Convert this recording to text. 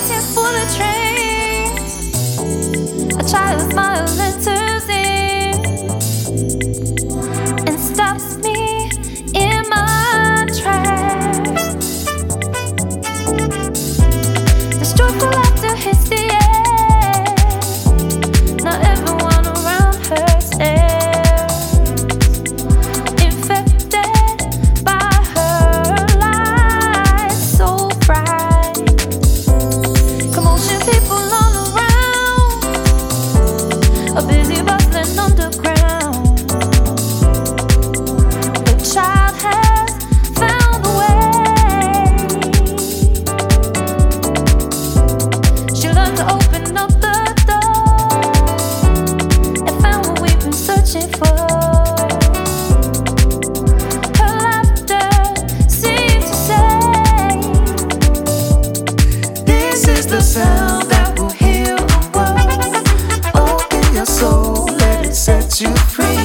waiting for the train. I try to smile and to and stops me. busy to free.